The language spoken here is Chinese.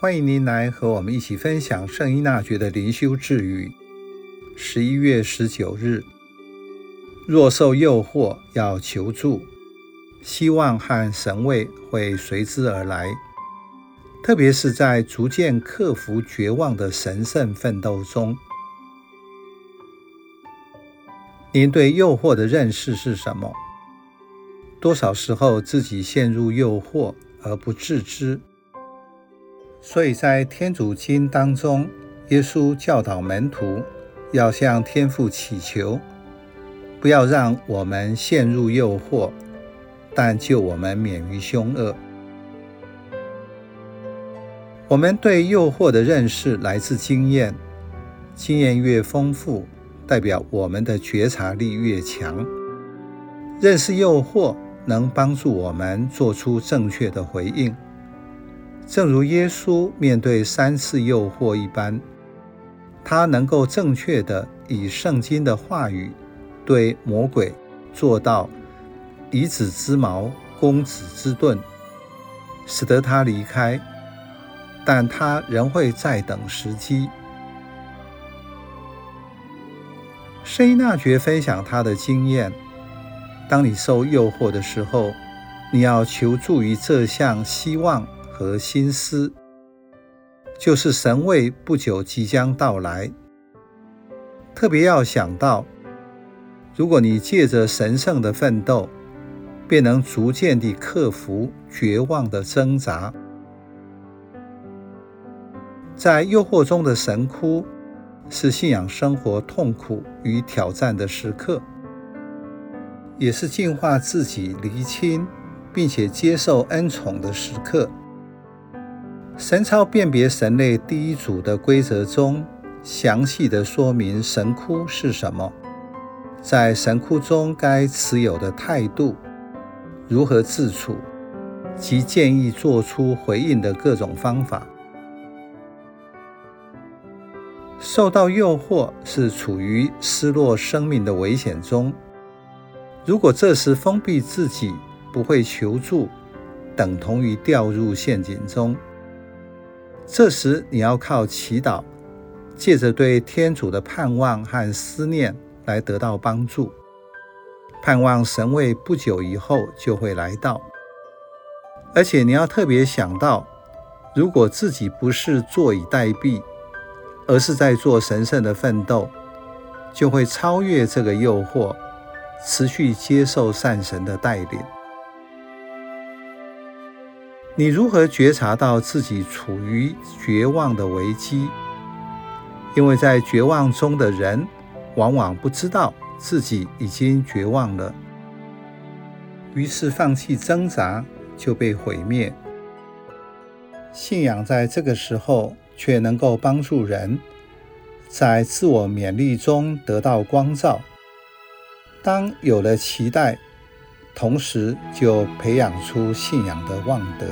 欢迎您来和我们一起分享圣依纳爵的灵修智语。十一月十九日，若受诱惑，要求助，希望和神慰会随之而来。特别是在逐渐克服绝望的神圣奋斗中，您对诱惑的认识是什么？多少时候自己陷入诱惑而不自知？所以在天主经当中，耶稣教导门徒要向天父祈求，不要让我们陷入诱惑，但救我们免于凶恶。我们对诱惑的认识来自经验，经验越丰富，代表我们的觉察力越强。认识诱惑能帮助我们做出正确的回应。正如耶稣面对三次诱惑一般，他能够正确地以圣经的话语对魔鬼做到以子之矛攻子之盾，使得他离开，但他仍会再等时机。圣依纳爵分享他的经验：当你受诱惑的时候，你要求助于这项希望。和心思，就是神位不久即将到来。特别要想到，如果你借着神圣的奋斗，便能逐渐地克服绝望的挣扎。在诱惑中的神窟，是信仰生活痛苦与挑战的时刻，也是净化自己、厘清并且接受恩宠的时刻。神操辨别神类第一组的规则中，详细的说明神窟是什么，在神窟中该持有的态度，如何自处，及建议做出回应的各种方法。受到诱惑是处于失落生命的危险中，如果这时封闭自己，不会求助，等同于掉入陷阱中。这时，你要靠祈祷，借着对天主的盼望和思念来得到帮助，盼望神位不久以后就会来到。而且你要特别想到，如果自己不是坐以待毙，而是在做神圣的奋斗，就会超越这个诱惑，持续接受善神的带领。你如何觉察到自己处于绝望的危机？因为在绝望中的人，往往不知道自己已经绝望了，于是放弃挣扎就被毁灭。信仰在这个时候却能够帮助人在自我勉励中得到光照。当有了期待。同时，就培养出信仰的旺德。